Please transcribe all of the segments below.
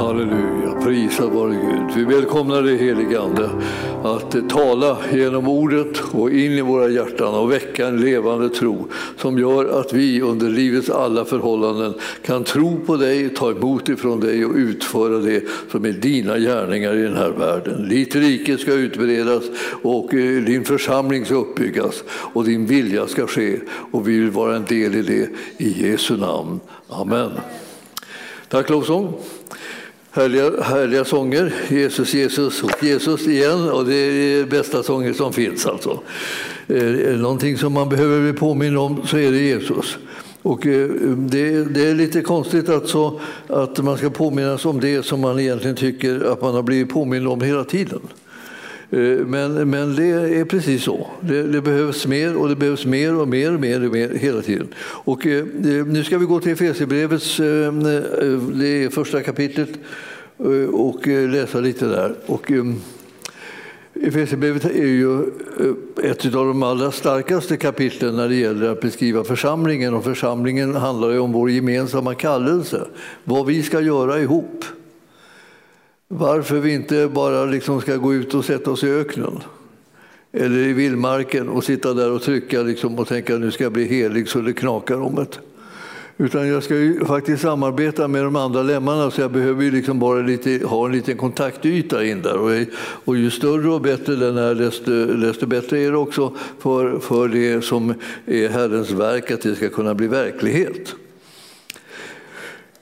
Halleluja, prisad vare Gud. Vi välkomnar dig helige Ande att tala genom ordet och in i våra hjärtan och väcka en levande tro som gör att vi under livets alla förhållanden kan tro på dig, ta emot ifrån dig och utföra det som är dina gärningar i den här världen. Ditt rike ska utbredas och eh, din församling ska uppbyggas och din vilja ska ske och vi vill vara en del i det i Jesu namn. Amen. Tack lovsång. Härliga, härliga sånger, Jesus, Jesus och Jesus igen. Och det är bästa sånger som finns. Alltså. Eh, någonting som man behöver bli påminn om så är det Jesus. Och eh, det, det, är lite konstigt alltså att man ska påminnas om det som man egentligen tycker att man har blivit påmind om hela tiden. Eh, men, men det är precis så. Det, det, behövs mer och det behövs mer och mer och mer, och mer hela tiden. Och, eh, eh, nu ska vi gå till Efesierbrevets eh, eh det är första kapitlet och läsa lite där. Och, Efesierbrevet är ju ett av de allra starkaste kapitlen när det gäller att beskriva församlingen. Och församlingen handlar ju om vår gemensamma kallelse, vad vi ska göra ihop. Varför vi inte bara liksom ska gå ut och sätta oss i öknen eller i vildmarken och sitta där och trycka liksom och tänka att nu ska jag bli helig så det knakar om det. Utan jag ska ju faktiskt samarbeta med de andra lemmarna så jag behöver ju liksom bara lite, ha en liten kontaktyta in där. Och, och ju större och bättre den är desto, desto bättre är det också för, för det som är Herrens verk att det ska kunna bli verklighet.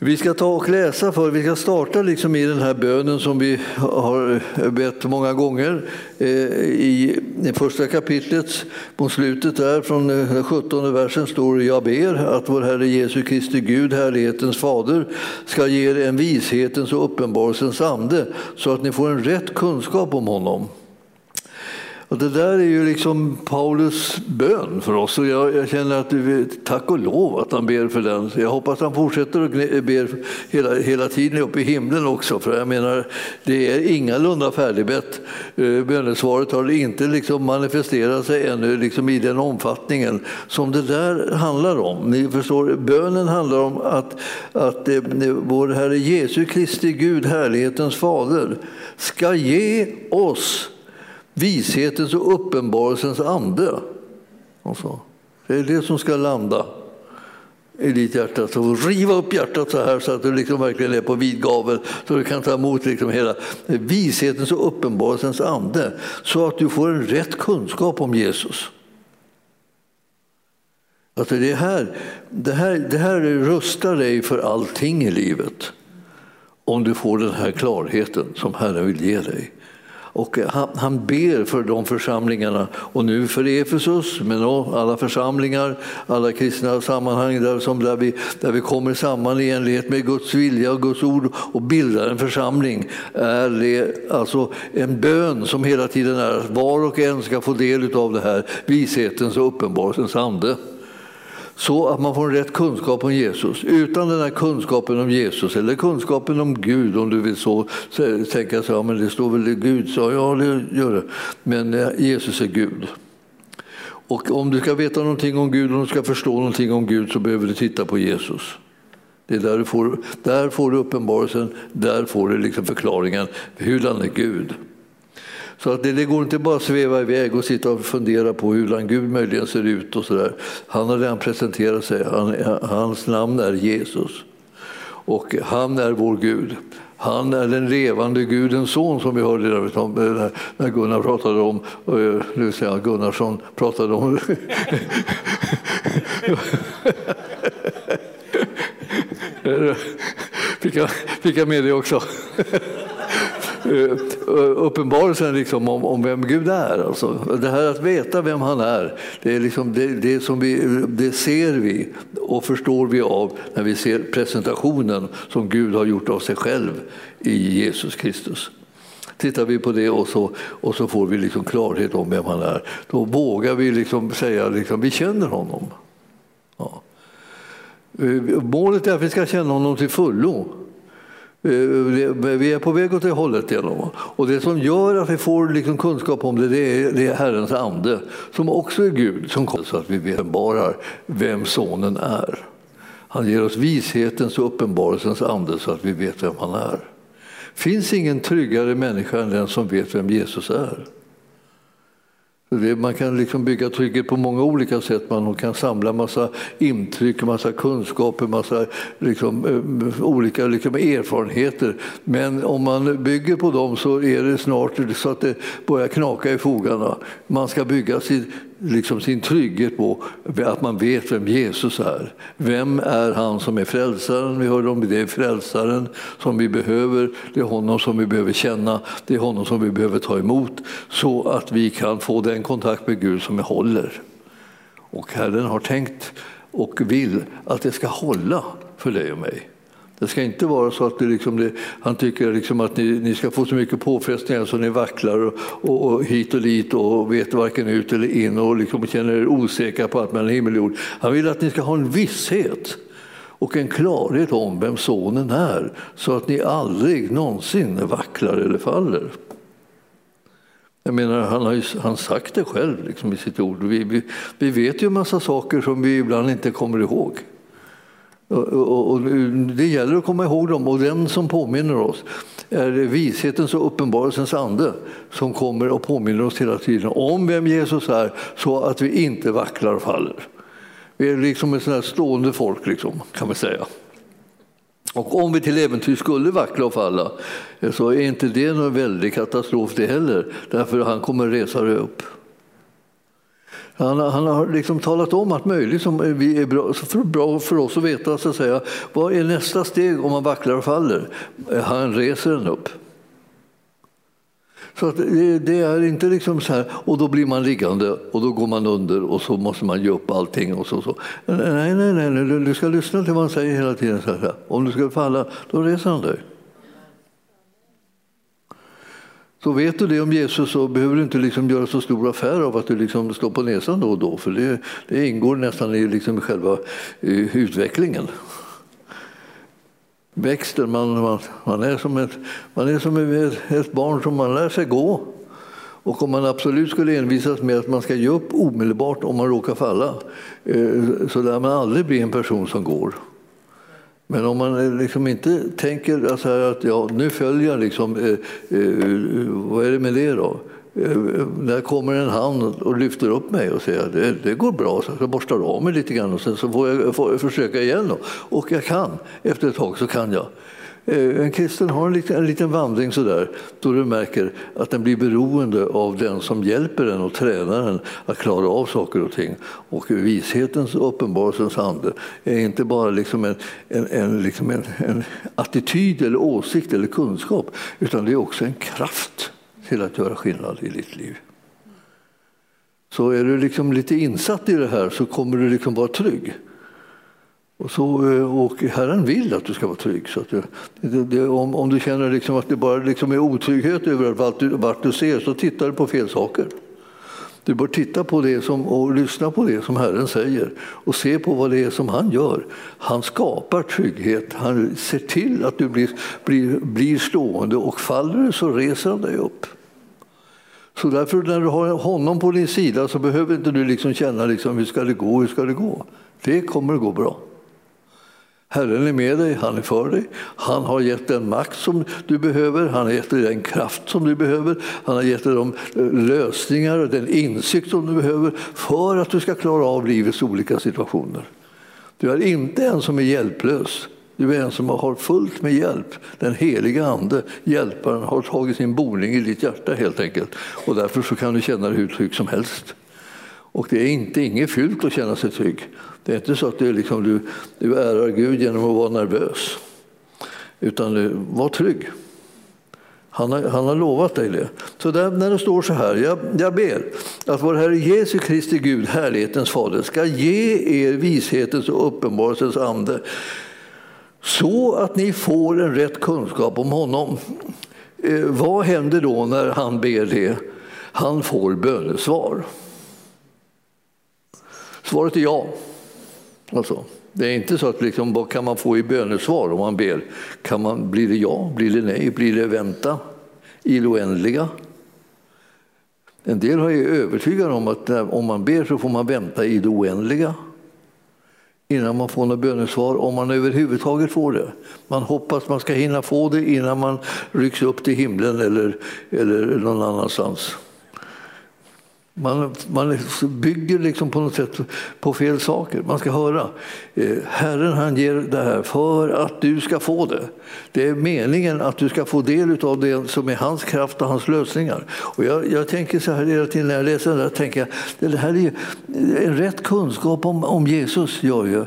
Vi ska ta och läsa för vi ska starta liksom i den här bönen som vi har bett många gånger eh, i första kapitlet. På slutet där från eh, den 17 versen står jag ber att vår Herre Jesu Kristi Gud, härlighetens fader, ska ge er en vishetens och uppenbarelsens ande så att ni får en rätt kunskap om honom och det där är ju liksom Paulus bön för oss och jag, jag känner att tack och lov att han ber för den. Jag hoppas han fortsätter att ber hela, hela tiden uppe i himlen också. För jag menar, det är ingalunda färdigbett. Eh, bönesvaret har inte liksom manifesterat sig ännu liksom i den omfattningen som det där handlar om. Ni förstår, bönen handlar om att, att eh, vår Herre Jesu Kristi Gud, härlighetens fader, ska ge oss vishetens och uppenbarelsens ande. Alltså, det är det som ska landa i ditt hjärta. Så riva upp hjärtat så här så att du liksom verkligen är på vid gavel så du kan ta emot liksom hela vishetens och uppenbarelsens ande så att du får en rätt kunskap om Jesus. Alltså det, här, det, här, det här rustar dig för allting i livet om du får den här klarheten som Herren vill ge dig. Och eh, han, han, ber för de församlingarna. Och nu för Efesus, men alla församlingar, alla kristna sammanhang där, som där, vi, där vi kommer samman i enlighet med Guds vilja och Guds ord och bildar en församling är det alltså en bön som hela tiden är att var och en ska få del av det här vishetens och uppenbarelsens ande så att man får en rätt kunskap om Jesus. Utan den här kunskapen om Jesus eller kunskapen om Gud, om du vill så tänka så, ja, men det står väl Gud, så ja det gör det. Men eh, Jesus är Gud. Och om du ska veta någonting om Gud, om du ska förstå någonting om Gud så behöver du titta på Jesus. Det är där du får, där får du uppenbarelsen, där får du liksom förklaringen hur han är Gud. Så att det, det, går inte bara att sväva iväg och sitta och fundera på hur Gud möjligen ser ut och sådär. Han har redan presenterat sig, han, hans namn är Jesus. Och han är vår Gud. Han är den levande Gudens son som vi hörde där, eh, när Gunnar pratade om, eh, nu säger jag Gunnarsson pratade om fick jag, fick jag med det också. Eh, eh, uppenbarelsen liksom om, om, vem Gud är. Alltså. Det här att veta vem han är, det, är liksom det, det, som vi, det ser vi och förstår vi av när vi ser presentationen som Gud har gjort av sig själv i Jesus Kristus. Tittar vi på det och så, och så får vi liksom klarhet om vem han är, då vågar vi liksom säga att liksom, vi känner honom. Ja. Eh, målet är att vi ska känna honom till fullo. Eh, vi är på väg åt det hållet. Genom. Och det som gör att vi får liksom kunskap om det, det är, det är Herrens ande, som också är Gud, som kommer så att vi uppenbarar vem Sonen är. Han ger oss vishetens och uppenbarelsens ande så att vi vet vem han är. finns ingen tryggare människa än den som vet vem Jesus är. Man kan liksom bygga trygghet på många olika sätt. Man kan samla massa intryck, massa kunskaper, massa liksom, eh, olika liksom, erfarenheter. Men om man bygger på dem så är det snart så att det börjar knaka i fogarna. Man ska bygga sin liksom sin trygghet på att man vet vem Jesus är. Vem är han som är frälsaren? Vi hörde om det är frälsaren som vi behöver. Det är honom som vi behöver känna. Det är honom som vi behöver ta emot så att vi kan få den kontakt med Gud som håller. Och Herren har tänkt och vill att det ska hålla för dig och mig. Det ska inte vara så att det liksom det, han tycker liksom att ni, ni, ska få så mycket påfrestningar så ni vacklar och, och, och, hit och dit och vet varken ut eller in och liksom känner er osäkra på allt mellan himmel och jord. Han vill att ni ska ha en visshet och en klarhet om vem sonen är så att ni aldrig någonsin vacklar eller faller. Jag menar, han har han sagt det själv liksom, i sitt ord. Vi, vi, vi vet ju en massa saker som vi ibland inte kommer ihåg. Och, och, det gäller att komma ihåg dem och den som påminner oss är vishetens och uppenbarelsens ande som kommer och påminner oss hela tiden om vem Jesus är så att vi inte vacklar och faller. Vi är liksom ett sånt stående folk liksom, kan man säga. Och om vi till äventyr skulle vackla och falla så är inte det någon väldig katastrof det heller, därför att han kommer resa dig upp. Han, han har liksom talat om allt möjligt som vi är bra för, bra för oss att veta. Så att säga. Vad är nästa steg om man vacklar och faller? Han reser den upp. Så det, det, är inte liksom så här, och då blir man liggande och då går man under och så måste man ge upp allting. Och så, så. Nej, nej, nej, du ska lyssna till vad han säger hela tiden. Så här. Om du ska falla, då reser han dig. Så vet du det om Jesus så behöver du inte liksom göra så stor affär av att du liksom står på näsan då och då, för det, det ingår nästan i liksom själva eh, utvecklingen. Växten, man, man, man, är som, ett, man är som ett, ett barn som man lär sig gå. Och om man absolut skulle envisas med att man ska ge upp omedelbart om man råkar falla eh, så lär man aldrig bli en person som går. Men om man liksom inte tänker alltså att ja, nu följer jag, liksom, eh, eh, vad är det med det då? Eh, när kommer en hand och lyfter upp mig och säger att det, det går bra, så jag borstar av mig lite grann och sen så får jag, får jag försöka igen. Då. Och jag kan, efter ett tag så kan jag. Eh, en kristen har en liten, en liten vandring sådär, då du märker att den blir beroende av den som hjälper den och tränar den att klara av saker och ting. Och vishetens och uppenbarelsens ande är inte bara liksom en, en, en, liksom en, en attityd, eller åsikt eller kunskap, utan det är också en kraft till att göra skillnad i ditt liv. Så är du liksom lite insatt i det här så kommer du liksom vara trygg. Och, så, eh, och Herren vill att du ska vara trygg. Så du, det, det, om, om du känner liksom att det bara liksom är otrygghet över vart du, vart du ser så tittar du på fel saker. Du bör titta på det som, och lyssna på det som Herren säger och se på vad det är som han gör. Han skapar trygghet, han ser till att du blir, blir, blir stående och faller du så reser han dig upp. Så därför när du har honom på din sida så behöver inte du liksom känna liksom, hur ska det gå, hur ska det gå? Det kommer att gå bra. Herren är med dig, han är för dig. Han har gett den makt som du behöver, han har gett dig den kraft som du behöver. Han har gett dig de eh, lösningar och den insikt som du behöver för att du ska klara av livets olika situationer. Du är inte en som är hjälplös. Du är en som har fullt med hjälp. Den heliga Ande, hjälparen, har tagit sin boning i ditt hjärta helt enkelt. Och därför så kan du känna dig hur trygg som helst. Och det är inte inget fult att känna sig trygg. Det är inte så att du, liksom, du, du ärar Gud genom att vara nervös. Utan du, var trygg. Han har, han har lovat dig det. Så där, när det står så här, jag, jag ber att vår Herre Jesu Kristi Gud, härlighetens fader, ska ge er vishetens och uppenbarelsens ande så att ni får en rätt kunskap om honom. Eh, vad händer då när han ber det? Han får bönesvar. Svaret är ja. Alltså, det är inte så att liksom, vad kan man få i bönesvar om man ber? Kan man, blir det ja? Blir det nej? Blir det vänta i det oändliga? En del är övertygade om att om man ber så får man vänta i det oändliga. innan man får något bönesvar, om man överhuvudtaget får det. Man hoppas man ska hinna få det innan man rycks upp till himlen eller, eller någon annanstans. Man, man bygger liksom på något sätt på fel saker. Man ska höra. Eh, Herren han ger det här för att du ska få det. Det är meningen att du ska få del av det som är hans kraft och hans lösningar. Och jag, jag tänker så här hela tiden när jag läser det här, tänker jag, det här är en rätt kunskap om, om Jesus gör ju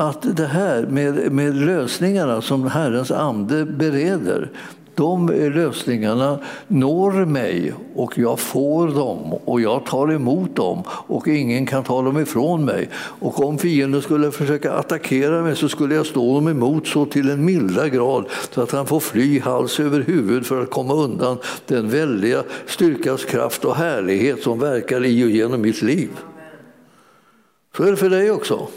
att det här med, med lösningarna som Herrens ande bereder, de lösningarna når mig och jag får dem och jag tar emot dem och ingen kan ta dem ifrån mig. Och om fienden skulle försöka attackera mig så skulle jag stå dem emot så till en milda grad så att han får fly hals över huvud för att komma undan den väldiga styrkas kraft och härlighet som verkar i och genom mitt liv. Så är det för dig också.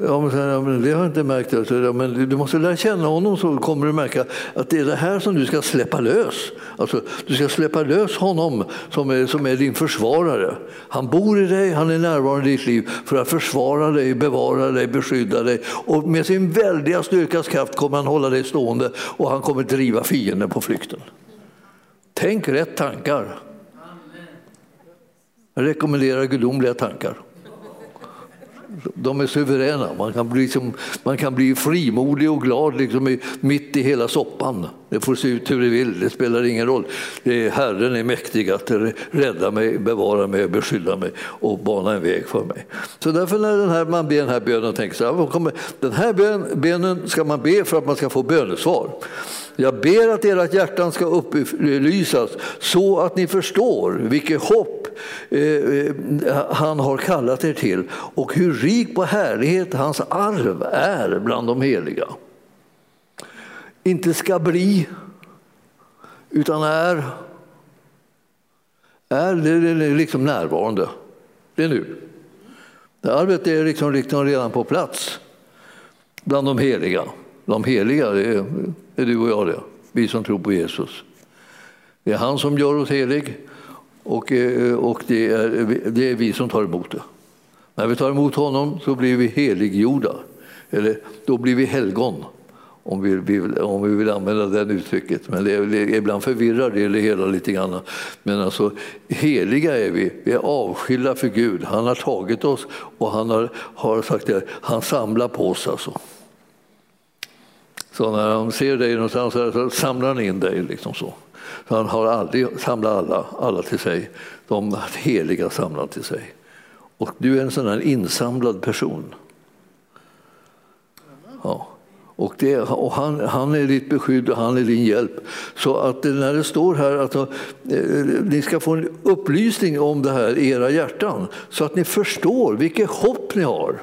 Ja, men, ja, men det har jag inte märkt. Alltså, ja, men du måste lära känna honom så kommer du märka att det är det här som du ska släppa lös. Alltså, du ska släppa lös honom som är, som är din försvarare. Han bor i dig, han är närvarande i ditt liv för att försvara dig, bevara dig, beskydda dig. Och med sin väldiga styrkas kraft kommer han hålla dig stående och han kommer driva fienden på flykten. Tänk rätt tankar. Jag rekommenderar gudomliga tankar. De är suveräna. Man kan bli, liksom, man kan bli frimodig och glad liksom, mitt i hela soppan. Det får se ut hur det vill, det spelar ingen roll. Det är, Herren är mäktig att rädda mig, bevara mig, beskydda mig och bana en väg för mig. Så därför när den här, man ber den här bönen, tänker så här, den här bön, bönen ska man be för att man ska få bönesvar. Jag ber att ert hjärtan ska upplysas så att ni förstår vilket hopp eh, eh, han har kallat er till och hur rik på härlighet hans arv är bland de heliga. Inte ska bli, utan är. Är det är liksom närvarande. Det är nu. Det arvet är liksom, liksom redan på plats bland de heliga. De heliga, det är, det är du och jag det. Vi som tror på Jesus. Det är han som gör oss helig och, eh, och det, är, det är vi som tar emot det. När vi tar emot honom så blir vi heliggjorda, eller då blir vi helgon om vi, vill, om vi vill använda det uttrycket. Men det, är, ibland förvirrar det det hela lite grann. Men alltså, heliga är vi, vi är avskilda för Gud. Han har tagit oss och han har, har sagt det, han samlar på oss. Alltså. Så när han ser dig någonstans så samlar han in dig. Liksom så. så han har aldrig samlat alla, alla till sig. De heliga samlar till sig. Och du är en sån här insamlad person. Ja. Och, det, och han, han, är ditt beskydd och han är din hjälp. Så att när det står här att eh, ni ska få en upplysning om det här i era hjärtan så att ni förstår vilket hopp ni har.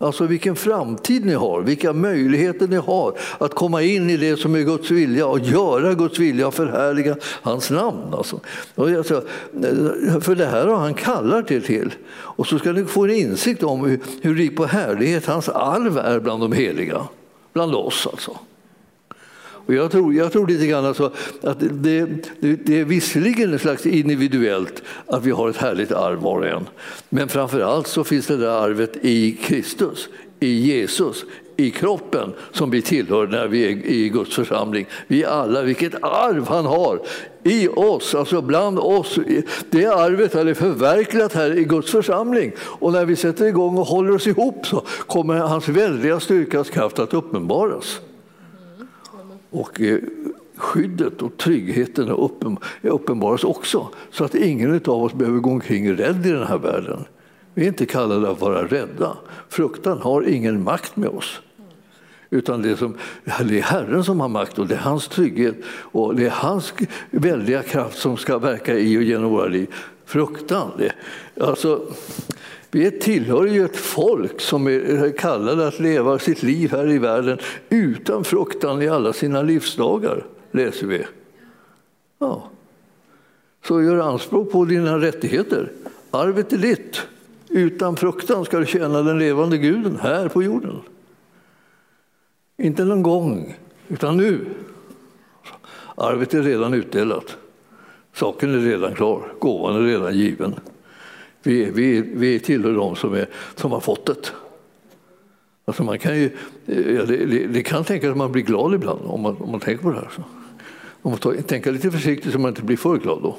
Alltså vilken framtid ni har, vilka möjligheter ni har att komma in i det som är Guds vilja och göra Guds vilja och förhärliga hans namn. Alltså. Eh, för det här har han kallat er till. Och så ska ni få en insikt om hur, hur rik på härlighet hans arv är bland de heliga, bland oss alltså. Och jag, tror, jag tror lite grann alltså att det, det, det är visserligen en slags individuellt att vi har ett härligt arv var och en. Men framför allt så finns det där arvet i Kristus, i Jesus, i kroppen som vi tillhör när vi är i Guds församling. Vi alla, vilket arv han har i oss, alltså bland oss. Det arvet är förverkligat här i Guds församling. Och när vi sätter igång och håller oss ihop så kommer hans väldiga styrkas kraft att uppenbaras. Och eh, skyddet och tryggheten uppenbaras också så att ingen av oss behöver gå omkring rädd i den här världen. Vi är inte kallade att vara rädda. Fruktan har ingen makt med oss. Utan det, som, det är Herren som har makt och det är hans trygghet och det är hans väldiga kraft som ska verka i och genom våra liv. Fruktan, det, alltså, vi tillhör ju ett folk som är kallade att leva sitt liv här i världen utan fruktan i alla sina livsdagar, läser vi. Ja. Så gör anspråk på dina rättigheter. Arvet är ditt. Utan fruktan ska du tjäna den levande guden här på jorden. Inte någon gång, utan nu. Arvet är redan utdelat. Saken är redan klar. Gåvan är redan given. Vi, vi, vi tillhör de som, är, som har fått det. Alltså man kan ju, det, det, det kan tänkas att man blir glad ibland om man, om man tänker på det här. Så. Man tar, tänka lite försiktigt så man inte blir för glad då.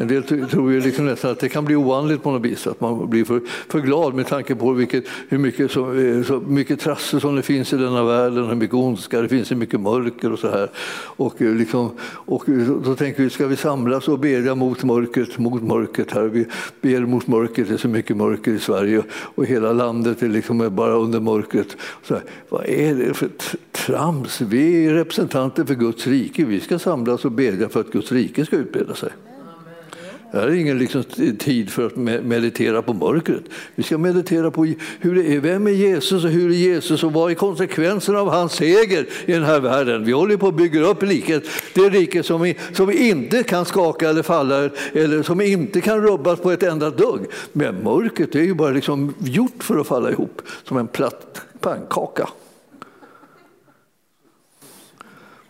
En del tror ju liksom nästan att det kan bli oandligt på något vis, att man blir för, för glad med tanke på vilket, hur mycket, så, eh, så mycket trassel som det finns i denna världen, hur mycket ondska det finns, hur mycket mörker och så här. Och, eh, liksom, och eh, då tänker vi, ska vi samlas och bedja mot mörkret, mot mörkret här? Vi ber mot mörkret, det är så mycket mörker i Sverige och hela landet är liksom bara under mörkret. Så här, vad är det för trams? Vi är representanter för Guds rike, vi ska samlas och bedja för att Guds rike ska utbreda sig. Det här är ingen liksom tid för att meditera på mörkret. Vi ska meditera på hur det är, vem är Jesus och hur är Jesus och vad är konsekvenserna av hans seger i den här världen. Vi håller på att bygga upp riket, det rike som, som inte kan skaka eller falla eller som inte kan rubbas på ett enda dugg. Men mörkret är ju bara liksom gjort för att falla ihop som en platt pannkaka.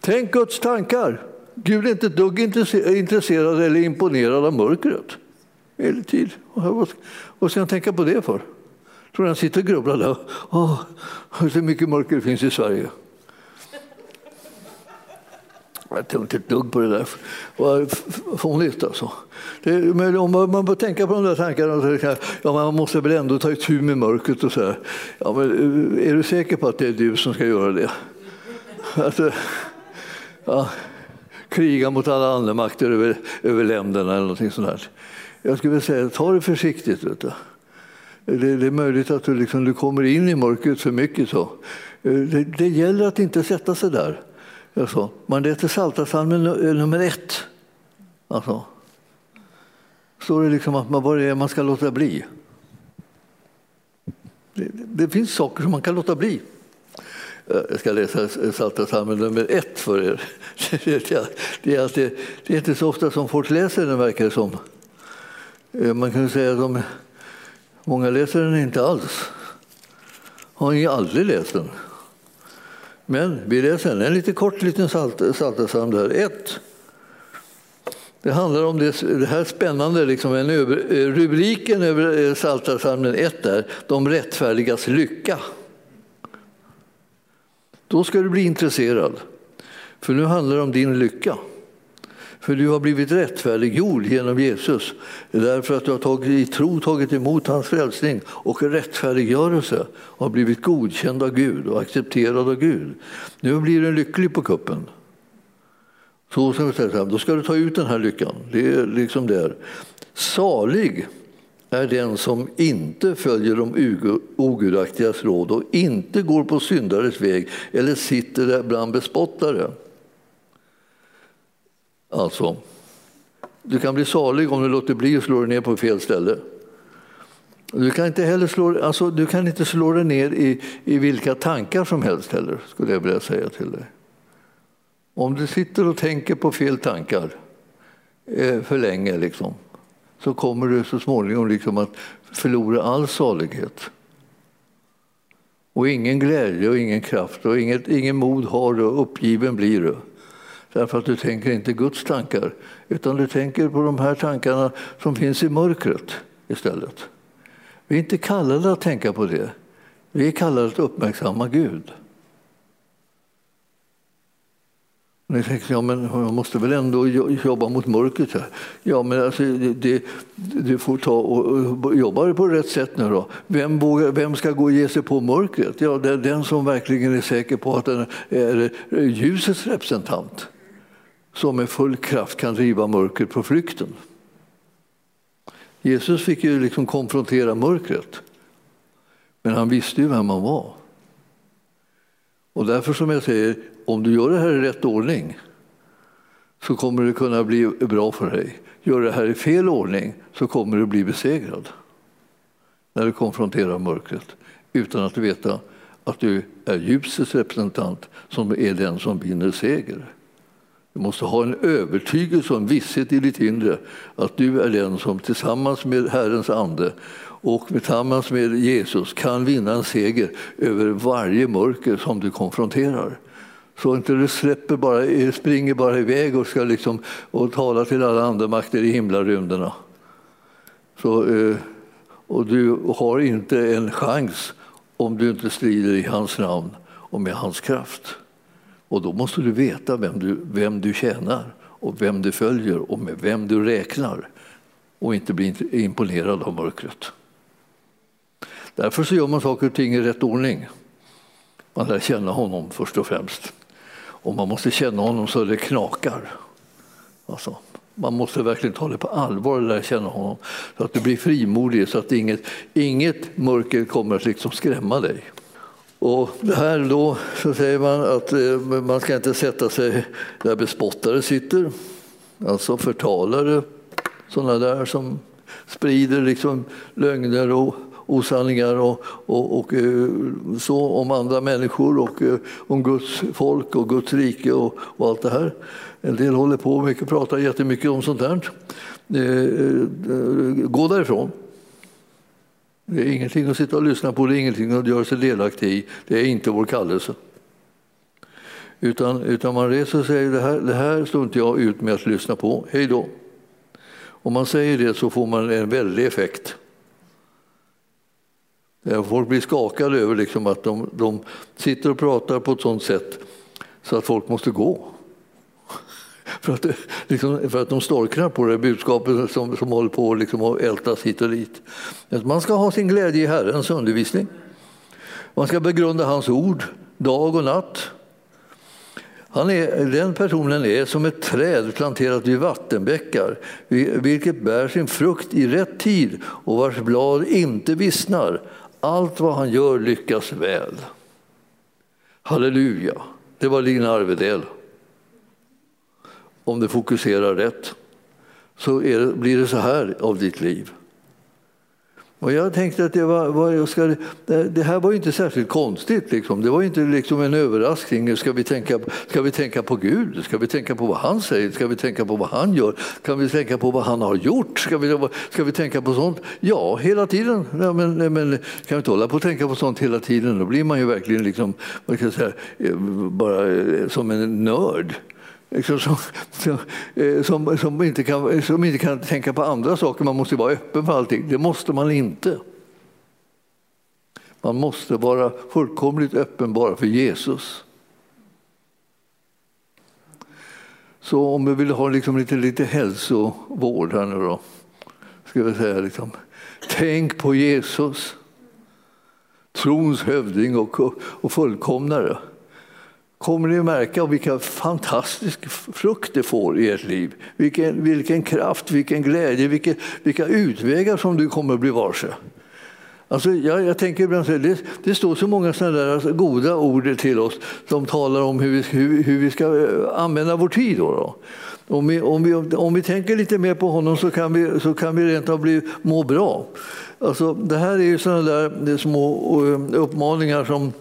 Tänk Guds tankar. Gud är inte ett dugg intresserad eller imponerad av mörkret. Hela tid. Vad ska han tänka på det för? Tror han sitter och grubblar där? Åh, hur mycket mörker det finns i Sverige. Jag tror inte ett dugg på det där. Vad fånigt alltså. Det, men om man, man bör tänka på de där tankarna, så ja, man måste väl ändå ta itu med mörkret och så här. Ja, men eh, är du säker på att det är du som ska göra det? Alltså, ja kriga mot alla andemakter över, över länderna eller någonting sånt Här. Jag skulle vilja säga, ta det försiktigt. Vet du. Det, det är möjligt att du, liksom, du kommer in i mörkret för mycket. Så. Det, det gäller att inte sätta sig där. Alltså, man läser Psaltarpsalmen eh, nummer ett. Alltså. Står det liksom att man, vad det är man ska låta bli. Det, det finns saker som man kan låta bli. Eh, jag ska läsa Psaltarpsalmen eh, nummer ett för er. Det är, alltid, det är inte så ofta som folk läser den, verkar det som. Eh, man kan säga att de, många läser den inte alls. Har ni aldrig läst den. Men vi läser den. En lite kort liten psaltarpsalm där. Ett. Det handlar om det, det här spännande, liksom en över, rubriken över Psaltarpsalmen 1 är De rättfärdigas lycka. Då ska du bli intresserad, för nu handlar det om din lycka. För du har blivit rättfärdiggjord genom Jesus därför att du har tagit, i tro tagit emot hans frälsning och rättfärdiggörelse och har blivit godkänd av Gud och accepterad av Gud. Nu blir du lycklig på kuppen. Så ska vi säga, då ska du ta ut den här lyckan. Det är liksom det. Salig är den som inte följer de ogudaktigas råd och inte går på syndares väg eller sitter där bland bespottare. Alltså, du kan bli salig om du låter bli att slå dig ner på fel ställe. Du kan inte heller slå, alltså, du kan inte slå dig ner i, i vilka tankar som helst heller, skulle jag vilja säga till dig. Om du sitter och tänker på fel tankar eh, för länge, liksom, så kommer du så småningom liksom att förlora all salighet. Och ingen glädje och ingen kraft och inget, ingen mod har du och uppgiven blir du. Därför att du tänker inte Guds tankar utan du tänker på de här tankarna som finns i mörkret istället. Vi är inte kallade att tänka på det. Vi är kallade att uppmärksamma Gud. Ni jag tänkte, ja, men man måste väl ändå jobba mot mörkret. Här. Ja, men alltså, det, du får ta och jobba på rätt sätt nu då. Vem, vågar, vem ska gå och ge sig på mörkret? Ja, det är den som verkligen är säker på att den är ljusets representant som med full kraft kan driva mörkret på flykten. Jesus fick ju liksom konfrontera mörkret, men han visste ju vem han var. Och därför som jag säger, om du gör det här i rätt ordning så kommer det kunna bli bra för dig. Gör det här i fel ordning så kommer du bli besegrad när du konfronterar mörkret utan att veta att du är ljusets representant som är den som vinner seger. Du måste ha en övertygelse och en visshet i ditt inre att du är den som tillsammans med Herrens ande och tillsammans med Jesus kan vinna en seger över varje mörker som du konfronterar. Så inte du släpper bara, eh, springer bara iväg och ska liksom, och tala till alla andra makter i himlarymderna. Så, eh, Och du har inte en chans om du inte strider i hans namn och med hans kraft. Och då måste du veta vem du, vem du tjänar och vem du följer och med vem du räknar och inte bli imponerad av mörkret. Därför så gör man saker och ting i rätt ordning. Man lär känna honom först och främst. Och man måste känna honom så det knakar. Alltså, man måste verkligen ta det på allvar och lära känna honom så att du blir frimodig så att inget, inget mörker kommer att liksom skrämma dig. Och här då så säger man att eh, man ska inte sätta sig där bespottare sitter, alltså förtalare, sådana där som sprider liksom lögner och osanningar och, och, och, eh, så om andra människor och eh, om Guds folk och Guds rike och, och allt det här. En del håller på mycket, pratar jättemycket om sånt där. Eh, gå därifrån. Det är ingenting att sitta och lyssna på, det är ingenting att göra sig delaktig i. Det är inte vår kallelse. Utan, utan man reser sig, det här, det här står inte jag ut med att lyssna på, hej då. Om man säger det så får man en väldig effekt. Eh, folk blir skakade över liksom att de, de sitter och pratar på ett sådant sätt så att folk måste gå. För att, liksom, för att de storknar på det budskapet som, som håller på liksom att ältas hit och dit. Man ska ha sin glädje i Herrens undervisning. Man ska begrunda hans ord dag och natt. Han är, den personen är som ett träd planterat vid vattenbäckar vilket bär sin frukt i rätt tid och vars blad inte vissnar. Allt vad han gör lyckas väl. Halleluja, det var Lina arvedel om du fokuserar rätt, så det, blir det så här av ditt liv. Och jag tänkte att det, var, var ska, det här var inte särskilt konstigt. Liksom. Det var inte liksom en överraskning. Ska vi, tänka, ska vi tänka på Gud? Ska vi tänka på vad han säger? Ska vi tänka på vad han gör? Kan vi tänka på vad han har gjort? Ska vi, ska vi tänka på sånt? Ja, hela tiden. Ja, men, men kan vi inte hålla på att tänka på sånt hela tiden? Då blir man ju verkligen liksom, vad kan jag säga, eh, bara eh, som en nörd. Liksom som, eh, som, som, inte kan, som inte kan tänka på andra saker. Man måste vara öppen för allting. Det måste man inte. Man måste vara fullkomligt öppen bara för Jesus. Så om vi vill ha liksom lite, lite hälsovård här nu då, ska vi säga liksom, tänk på Jesus, trons hövding och, och fullkomnare kommer ni märka vilka fantastisk frukt det får i ert liv. Vilken, vilken kraft, vilken glädje, vilka, vilka utvägar som du kommer att bli varse. Alltså, jag, jag tänker ibland så det, det står så många sådana där alltså, goda ord till oss som talar om hur vi, hur, hur vi ska eh, använda vår tid. Då, då. Om, vi, om, vi, om vi tänker lite mer på honom så kan vi, så kan vi rent av bli, må bra. Alltså, det här är ju sådana där små eh, uppmaningar som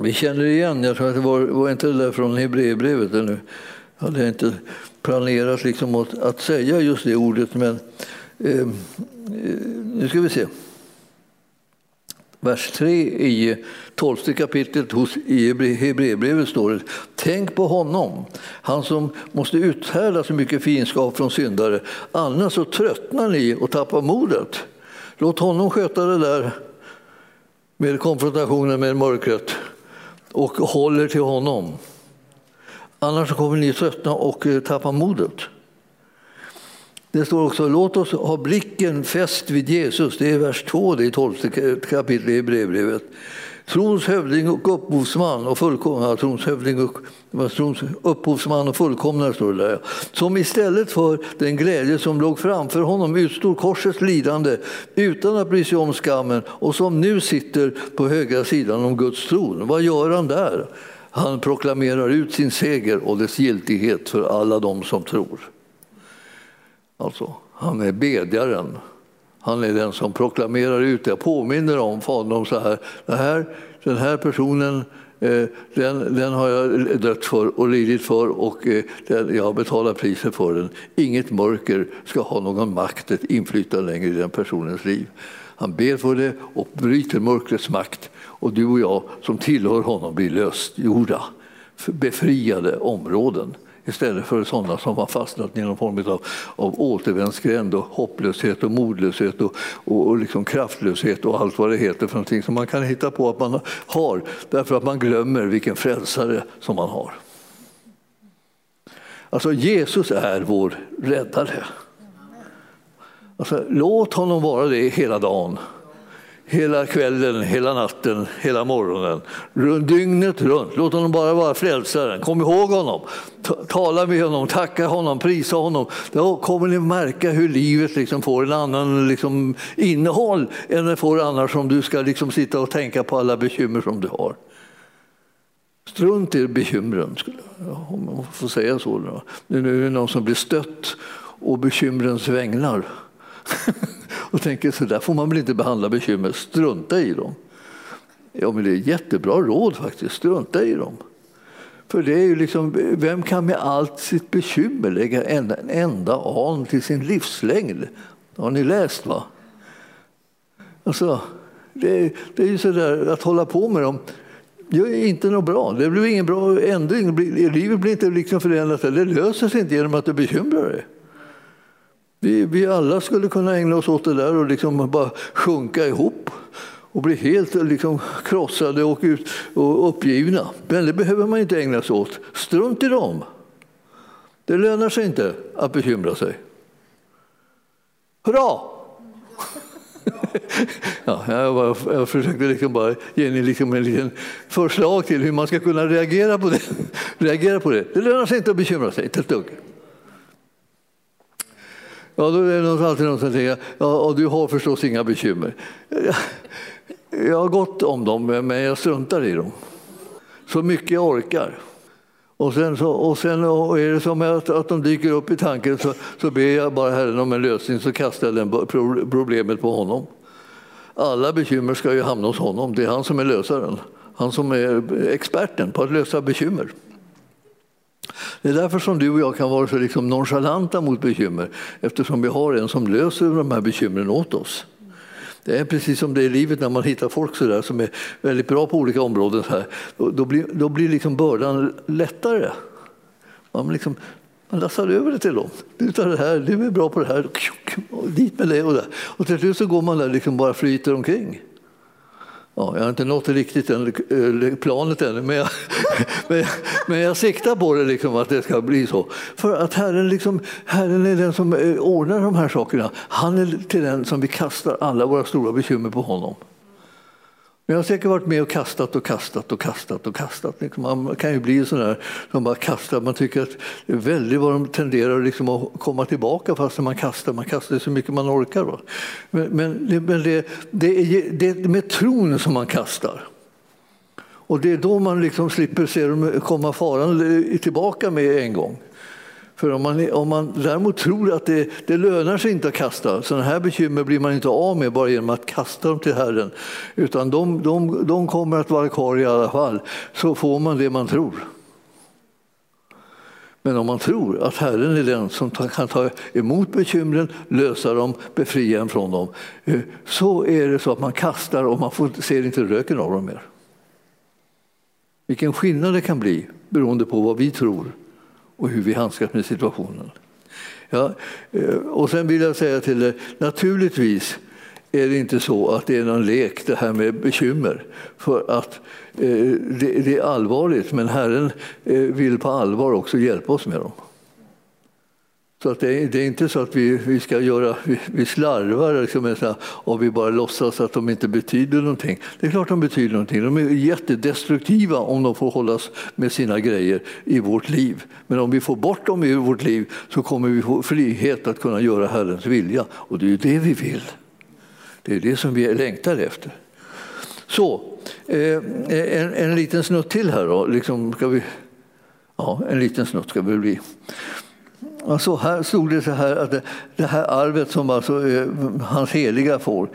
vi känner igen, jag tror att det var, var inte det där från Hebreerbrevet, Jag hade jag inte planerat liksom att, att säga just det ordet, men eh, eh nu ska vi se. Vers 3 i tolfte kapitlet hos, i Hebreerbrevet står det Tänk på honom, han som måste uthärda så mycket finskap från syndare, annars så tröttnar ni och tappar modet. Låt honom sköta det där med konfrontationen med mörkret och håller till honom. Annars kommer ni tröttna och eh, tappa modet. Det står också låt oss ha blicken fäst vid Jesus. Det är vers 2 det är 12 kapitlet i brevbrevet. Trons hövding och upphovsman och fullkomnare, trons hövding och, trons upphovsman och fullkomnare står det där. Som istället för den glädje som låg framför honom utstod korsets lidande utan att bry sig om skammen och som nu sitter på högra sidan om Guds tron. Vad gör han där? Han proklamerar ut sin seger och dess giltighet för alla de som tror. Alltså, han är bedjaren han är den som proklamerar ut det. Jag påminner om Fadern om så här, den här, den här personen eh, den, den, har jag dött för och lidit för och eh, den, jag har betalat priset för den. Inget mörker ska ha någon makt, ett inflytande längre i den personens liv. Han ber för det och bryter mörkrets makt och du och jag som tillhör honom blir lösgjorda, befriade områden istället för sådana som har fastnat i någon form av, av återvändsgränd och hopplöshet och modlöshet och, och, och liksom kraftlöshet och allt vad det heter för någonting som man kan hitta på att man har därför att man glömmer vilken frälsare som man har. Alltså Jesus är vår räddare. Alltså, låt honom vara det hela dagen hela kvällen, hela natten, hela morgonen. Dygnet runt. Låt honom bara vara frälsaren. Kom ihåg honom. Tala med honom, tacka honom, prisa honom. Då kommer ni märka hur livet liksom får en annan liksom innehåll än det får annars om du ska liksom sitta och tänka på alla bekymmer som du har. Strunt i bekymren, om man får säga så. Nu är det någon som blir stött och bekymrens vägnar. och tänker så där får man väl inte behandla bekymmer, strunta i dem. Ja, men det är jättebra råd faktiskt, strunta i dem. För det är ju liksom, vem kan med allt sitt bekymmer lägga en, en enda an till sin livslängd? Det har ni läst va? Alltså, det, det är ju sådär, att hålla på med dem det är inte något bra. Det blir ingen bra ändring. Livet blir inte liksom förändrat. Det löser sig inte genom att du bekymrar dig. Vi, vi alla skulle kunna ägna oss åt det där och liksom bara sjunka ihop och bli helt liksom krossade och, ut, och uppgivna. Men det behöver man inte ägna sig åt. Strunt i dem. Det lönar sig inte att bekymra sig. Hurra! ja, jag, bara, jag försökte liksom bara ge er liksom en liten förslag till hur man ska kunna reagera på det. reagera på det. Det lönar sig inte att bekymra sig ett dugg. Ja, då är det alltid någon som säger ja, och du har förstås inga bekymmer. Jag har gott om dem, men jag struntar i dem. Så mycket jag orkar. Och sen, så, och sen är det som att, att de dyker upp i tanken så, så ber jag bara Herren om en lösning så kastar jag den problemet på honom. Alla bekymmer ska ju hamna hos honom. Det är han som är lösaren. Han som är eh, experten på att lösa bekymmer. Det är därför som du och jag kan vara så liksom nonchalanta mot bekymmer eftersom vi har en som löser de här bekymren åt oss. Det är precis som det är i livet när man hittar folk så där, som är väldigt bra på olika områden. Här. Då, blir, då blir liksom bördan lättare. Man, liksom, man lassar över det till dem. Du tar det här, du är bra på det här, och dit med det och där. Och till slut så går man där liksom bara flyter omkring. Ja, jag har inte nått riktigt än, eh, planet ännu, men jag, men, men jag siktar på det, liksom, att det ska bli så. För att Herren, liksom, Herren är den som eh, ordnar de här sakerna. Han är till den som vi kastar alla våra stora bekymmer på honom. Men Jag har säkert varit med och kastat och kastat och kastat och kastat. Liksom, man kan ju bli sån där som bara kastar. Man tycker att det är väldigt vad de tenderar liksom att komma tillbaka fast man kastar. Man kastar så mycket man orkar. Va? Men, men, det, men det, det, är, det är med tron som man kastar. Och det är då man liksom slipper se dem komma farande tillbaka med en gång. För om man, om man däremot tror att det, det lönar sig inte att kasta, sådana här bekymmer blir man inte av med bara genom att kasta dem till Herren, utan de, de, de kommer att vara kvar i alla fall, så får man det man tror. Men om man tror att Herren är den som kan ta emot bekymren, lösa dem, befria en från dem, eh, så är det så att man kastar och man får, ser inte röken av dem mer. Vilken skillnad det kan bli beroende på vad vi tror och hur vi handskas med situationen. Ja, eh, och sen vill jag säga till dig, naturligtvis är det inte så att det är någon lek det här med bekymmer. För att eh, det, det, är allvarligt, men Herren eh, vill på allvar också hjälpa oss med dem. Så att det, är, det är inte så att vi, vi ska göra, vi, vi slarvar liksom, och vi bara låtsas att de inte betyder någonting. Det är klart de betyder någonting. De är jättedestruktiva om de får hållas med sina grejer i vårt liv. Men om vi får bort dem ur vårt liv så kommer vi få frihet att kunna göra Herrens vilja. Och det är ju det vi vill. Det är det som vi längtar efter. Så, eh, en, en liten snutt till här då. Liksom ska vi, ja, en liten snutt ska det bli. Alltså här stod det så här att det här arvet som alltså eh, hans heliga får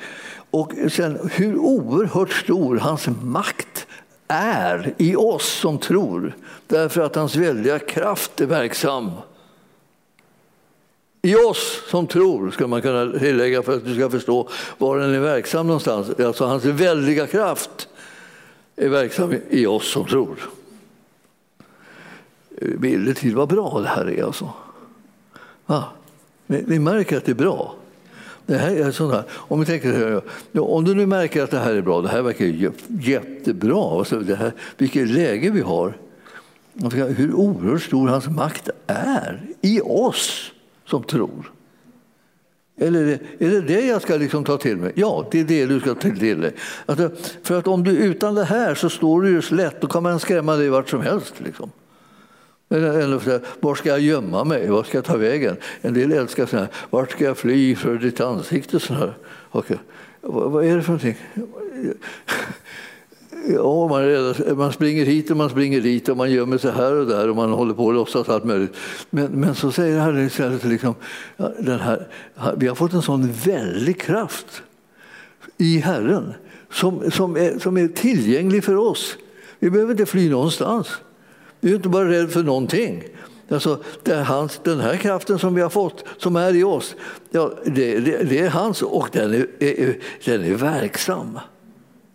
och sen hur oerhört stor hans makt är i oss som tror därför att hans väldiga kraft är verksam. I oss som tror, ska man kunna tillägga för att du ska förstå var den är verksam någonstans. Alltså hans väldiga kraft är verksam i oss som tror. Eh, bilder till vad bra det här är. Alltså. Va? ni, ni märker att det är bra. Det här är sånt här. Om, vi tänker, om du nu märker att det här är bra, det här verkar jättebra, alltså det här, vilket läge vi har. Hur oerhört stor hans makt är i oss som tror. Eller är det, är det det jag ska liksom ta till mig? Ja, det är det du ska ta till dig. Alltså, för att om du utan det här så står du ju lätt, då kan man skrämma dig vart som helst. Liksom. Eller var ska jag gömma mig? Var ska jag ta vägen? En del älskar sådana här, vart ska jag fly för ditt ansikte? Här. Och, Vad är det för någonting? Ja, man, man springer hit och man springer dit och man gömmer sig här och där och man håller på att låtsas allt möjligt. Men, men så säger Herren istället, liksom, den här, vi har fått en sån väldig kraft i Herren som, som, är, som är tillgänglig för oss. Vi behöver inte fly någonstans. Vi är inte bara rädd för någonting. Alltså, det är hans, den här kraften som vi har fått, som är i oss, ja, det, det, det är hans och den är, är, den är verksam.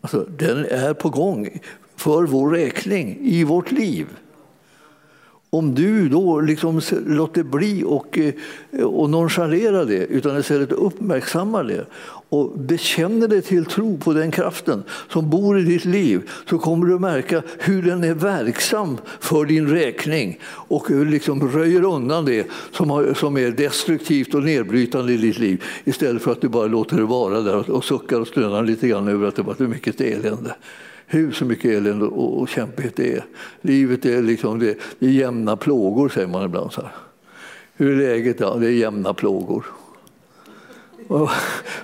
Alltså, den är på gång för vår räkning i vårt liv. Om du då liksom låter bli och, eh, och nonchalera det utan istället uppmärksammar det och bekänner dig till tro på den kraften som bor i ditt liv så kommer du märka hur den är verksam för din räkning och liksom röjer undan det som, som är destruktivt och nedbrytande i ditt liv istället för att du bara låter det vara där och suckar och stönar lite grann över att det var för mycket elände hur så mycket elände och, och kämpighet det är. Livet är liksom det, det är jämna plågor, säger man ibland. Så här. Hur är läget? Ja, det är jämna plågor. Och,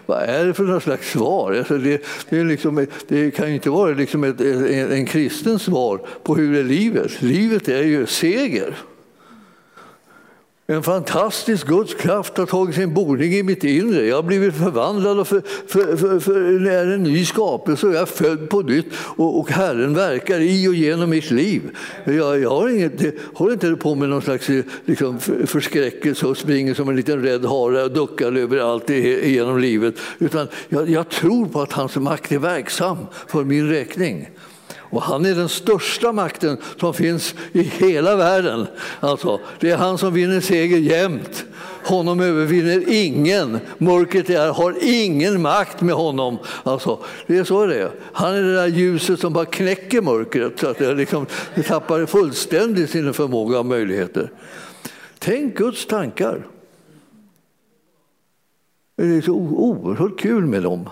vad är det för något slags svar? Alltså det, det, är liksom, det kan ju inte vara liksom ett, en, en kristens svar på hur är livet Livet är ju seger. En fantastisk Guds kraft har tagit sin boning i mitt inre. Jag har blivit förvandlad och för, för, för, för är en ny skapelse och jag är född på nytt och, och Herren verkar i och genom mitt liv. Jag, jag har inget, håller inte på med någon slags liksom, förskräckelse och springer som en liten rädd hare och duckar överallt genom livet. Utan jag, jag tror på att hans makt är verksam för min räkning. Och han är den största makten som finns i hela världen. Alltså, det är han som vinner seger jämt. Honom övervinner ingen. Mörkret är, har ingen makt med honom. Alltså, det är så det är. Han är det där ljuset som bara knäcker mörkret så att det, liksom, det tappar fullständigt sin förmåga och möjligheter. Tänk Guds tankar. Det är så oerhört kul med dem.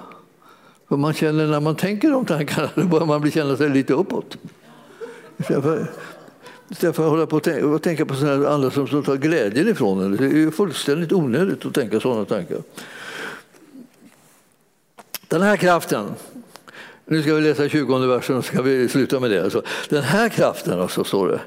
För man känner när man tänker de tankarna, då börjar man känna sig lite uppåt. Istället för, istället för att hålla på och tänka, och tänka på sådana andra som, som tar glädjen ifrån en. Det är fullständigt onödigt att tänka sådana tankar. Den här kraften nu ska vi läsa 20 versen och ska vi sluta med det. Alltså, den här kraften, alltså, står det,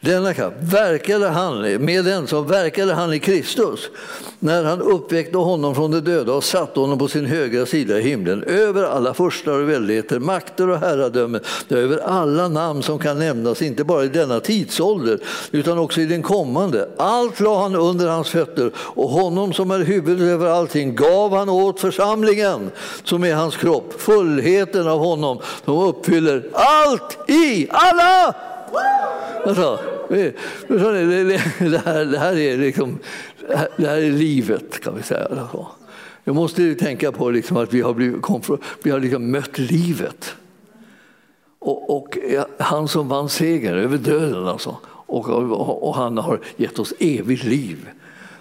denna kraft verkade han, med den som verkade han i Kristus när han uppväckte honom från de döda och satte honom på sin högra sida i himlen över alla förstar och väldigheter, makter och herradömen, över alla namn som kan nämnas, inte bara i denna tidsålder utan också i den kommande. Allt la han under hans fötter och honom som är huvudet över allting gav han åt församlingen som är hans kropp, fullheten av honom som uppfyller allt i alla. Alltså, det, här, det, här är liksom, det här är livet, kan vi säga. Alltså. Jag måste ju tänka på liksom att vi har, blivit, vi har liksom mött livet. Och, och, han som vann seger över döden, alltså. och, och, och han har gett oss evigt liv.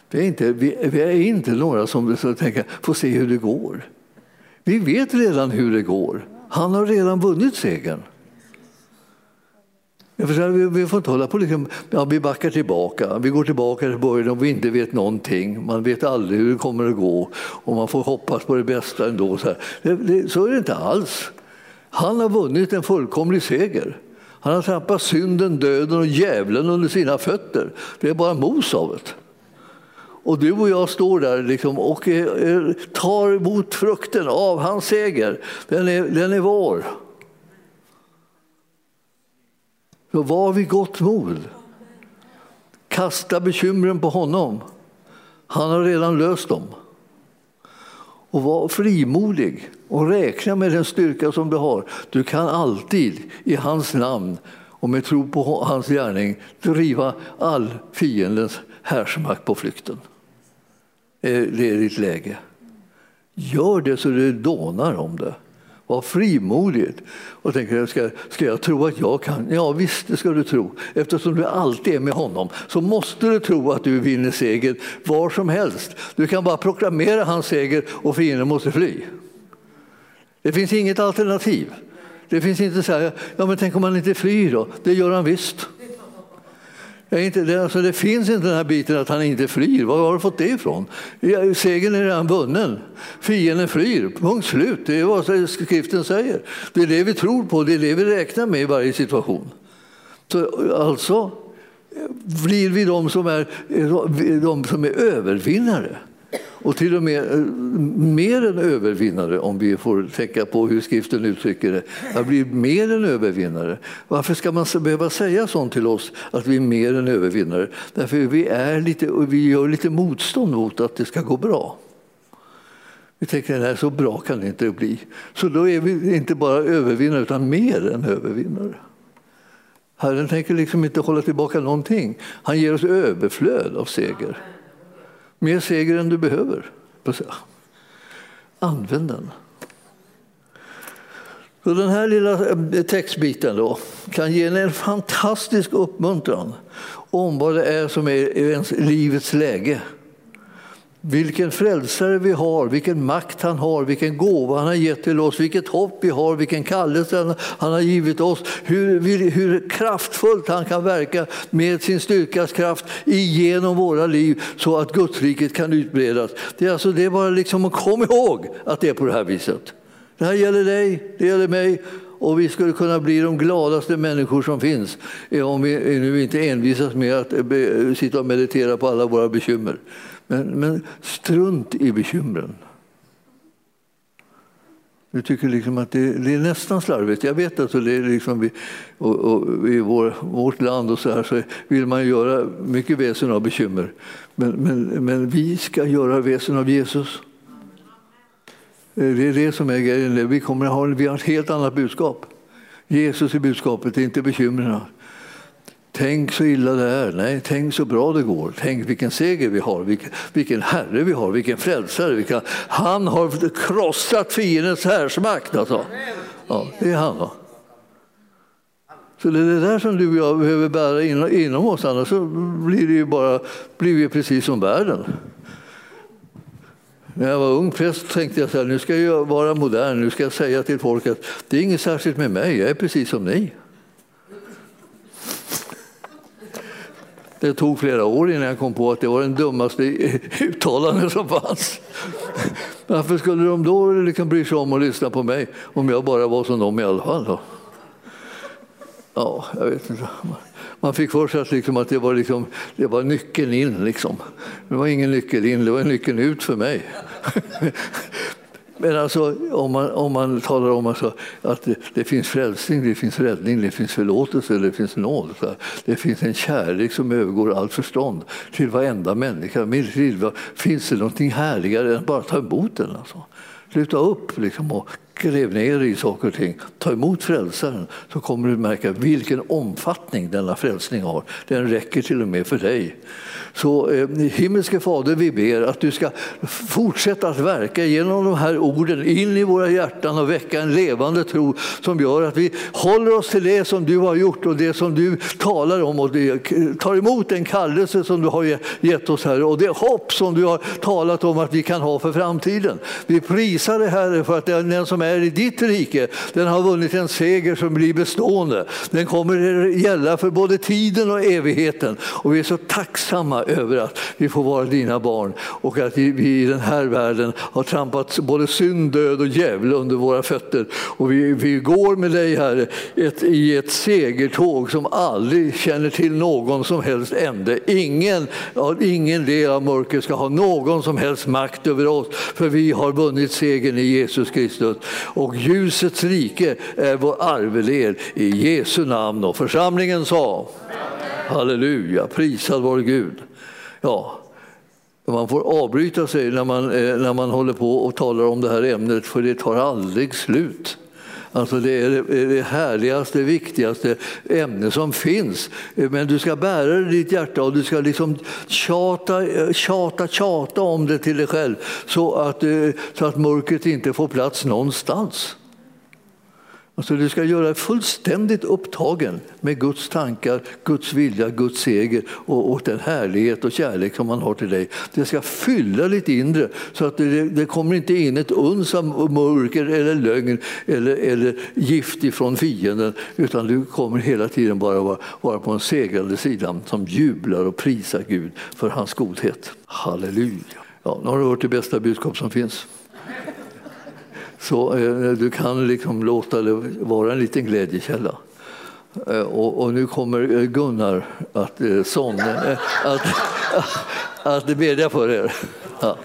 Vi är inte, vi, vi är inte några som tänker, får se hur det går. Vi vet redan hur det går. Han har redan vunnit segern. Vi får inte hålla på liksom, ja, vi backar tillbaka, vi går tillbaka till början och vi inte vet någonting. Man vet aldrig hur det kommer att gå och man får hoppas på det bästa ändå. Så, det, det, så är det inte alls. Han har vunnit en fullkomlig seger. Han har trampat synden, döden och djävulen under sina fötter. Det är bara mos av det. Och du och jag står där liksom och eh, eh, tar emot frukten av hans seger. Den är, den är vår. Så var vid gott mod. Kasta bekymren på honom. Han har redan löst dem. Och var frimodig och räkna med den styrka som du har. Du kan alltid i hans namn och med tro på hans gärning driva all fiendens härsmakt på flykten. Eh, det är ditt läge. Gör det så det dånar om det. Var frimodigt. Och tänker, ska, ska jag tro att jag kan? Ja visst, det ska du tro. Eftersom du alltid är med honom så måste du tro att du vinner seger var som helst. Du kan bara proklamera hans seger och fienden måste fly. Det finns inget alternativ. Det finns inte så här, ja men tänk om han inte flyr då? Det gör han visst. Inte, det, alltså det finns inte den här biten att han inte flyr. Var har du fått det ifrån? Segern är redan vunnen. Fienden flyr. Punkt slut. Det är vad skriften säger. Det är det vi tror på, det är det vi räknar med i varje situation. Så, alltså blir vi de som är, de som är övervinnare och till och med eh, mer än övervinnare om vi får tänka på hur skriften uttrycker det. Jag blir mer än övervinnare. Varför ska man behöva säga sånt till oss, att vi är mer än övervinnare? Därför vi, är lite, vi gör lite motstånd mot att det ska gå bra. Vi tänker att så bra kan det inte bli. Så då är vi inte bara övervinnare utan mer än övervinnare. Herren tänker liksom inte hålla tillbaka någonting. Han ger oss överflöd av seger. Mer seger än du behöver. Använd den. Så den här lilla eh, textbiten då kan ge en fantastisk uppmuntran om vad det är som är ens livets läge. Vilken frälsare vi har, vilken makt han har, vilken gåva han har gett till oss, vilket hopp vi har, vilken kallelse han har givit oss, hur, hur kraftfullt han kan verka med sin styrkas kraft igenom våra liv så att Gudsriket kan utbredas. Det är, alltså, det är bara liksom att komma ihåg att det är på det här viset. Det här gäller dig, det gäller mig och vi skulle kunna bli de gladaste människor som finns eh, om vi nu inte envisas med att eh, sitta och meditera på alla våra bekymmer. Men, men strunt i bekymren. Du tycker liksom att det, det, är nästan slarvigt. Jag vet att det är liksom vi, och, och, i vår, vårt land och så, här, så vill man göra mycket väsen av bekymmer. Men, men, men vi ska göra väsen av Jesus. Det är det som är grejen. Vi, kommer ha, vi har ett helt annat budskap. Jesus är budskapet, inte bekymren. Tänk så illa det är. Nej, tänk så bra det går. Tänk vilken seger vi har, vilken, vilken Herre vi har, vilken frälsare. Vilka, han har krossat fiendens härsmakt. Alltså. Ja, det är han. Då. Så det är det där som du och jag behöver bära inom oss, annars så blir, det ju bara, blir vi precis som världen. När jag var ung präst tänkte jag så här, nu ska jag vara modern, nu ska jag säga till folk att det är inget särskilt med mig, jag är precis som ni. Det tog flera år innan jag kom på att det var den dummaste uttalandet som fanns. Varför skulle de då liksom bry sig om att lyssna på mig om jag bara var som dem i alla fall? Då? Ja, jag vet inte. Man fick för sig att, liksom att det, var liksom, det var nyckeln in. Liksom. Det var ingen nyckel in, det var nyckeln ut för mig. Men alltså, om, man, om man talar om alltså att det, det, finns frälsning, det finns räddning, det finns förlåtelse, det finns nåd. Det finns en kärlek som övergår allt förstånd till varenda människa. Finns det någonting härligare än att bara ta emot den? Alltså? Sluta upp liksom, och gräv ner i saker och ting. Ta emot frälsaren så kommer du märka vilken omfattning denna frälsning har. Den räcker till och med för dig. Så eh, himmelske Fader, vi ber att du ska fortsätta att verka genom de här orden in i våra hjärtan och väcka en levande tro som gör att vi håller oss till det som du har gjort och det som du talar om och tar emot den kallelse som du har gett oss här och det hopp som du har talat om att vi kan ha för framtiden. Vi prisar dig Herre för att den som är i ditt rike, den har vunnit en seger som blir bestående. Den kommer gälla för både tiden och evigheten och vi är så tacksamma över att vi får vara dina barn och att vi i den här världen har trampat både synd, död och djävul under våra fötter. Och vi, vi går med dig, Herre, ett, i ett segertåg som aldrig känner till någon som helst ände. Ingen, ingen del av mörkret ska ha någon som helst makt över oss, för vi har vunnit segern i Jesus Kristus. Och ljusets rike är vår arvedel i Jesu namn. Och församlingen sa Halleluja, prisad vare Gud. Ja, man får avbryta sig när man, eh, när man håller på och talar om det här ämnet för det tar aldrig slut. Alltså det är det härligaste, viktigaste ämne som finns. Men du ska bära det i ditt hjärta och du ska liksom tjata, eh, tjata, tjata om det till dig själv så att, eh, så att mörkret inte får plats någonstans. Alltså du ska göra dig fullständigt upptagen med Guds tankar, Guds vilja, Guds seger och, och den härlighet och kärlek som han har till dig. Det ska fylla ditt inre så att det, det kommer inte in ett uns av mörker eller lögn eller, eller gift ifrån fienden utan du kommer hela tiden bara vara, vara på den segrande sidan som jublar och prisar Gud för hans godhet. Halleluja! Ja, nu har du hört det bästa budskap som finns. Så eh, du kan liksom låta det vara en liten glädjekälla. Eh, och, och, nu kommer eh, Gunnar att, eh, att, att, att bedja för er. Ja.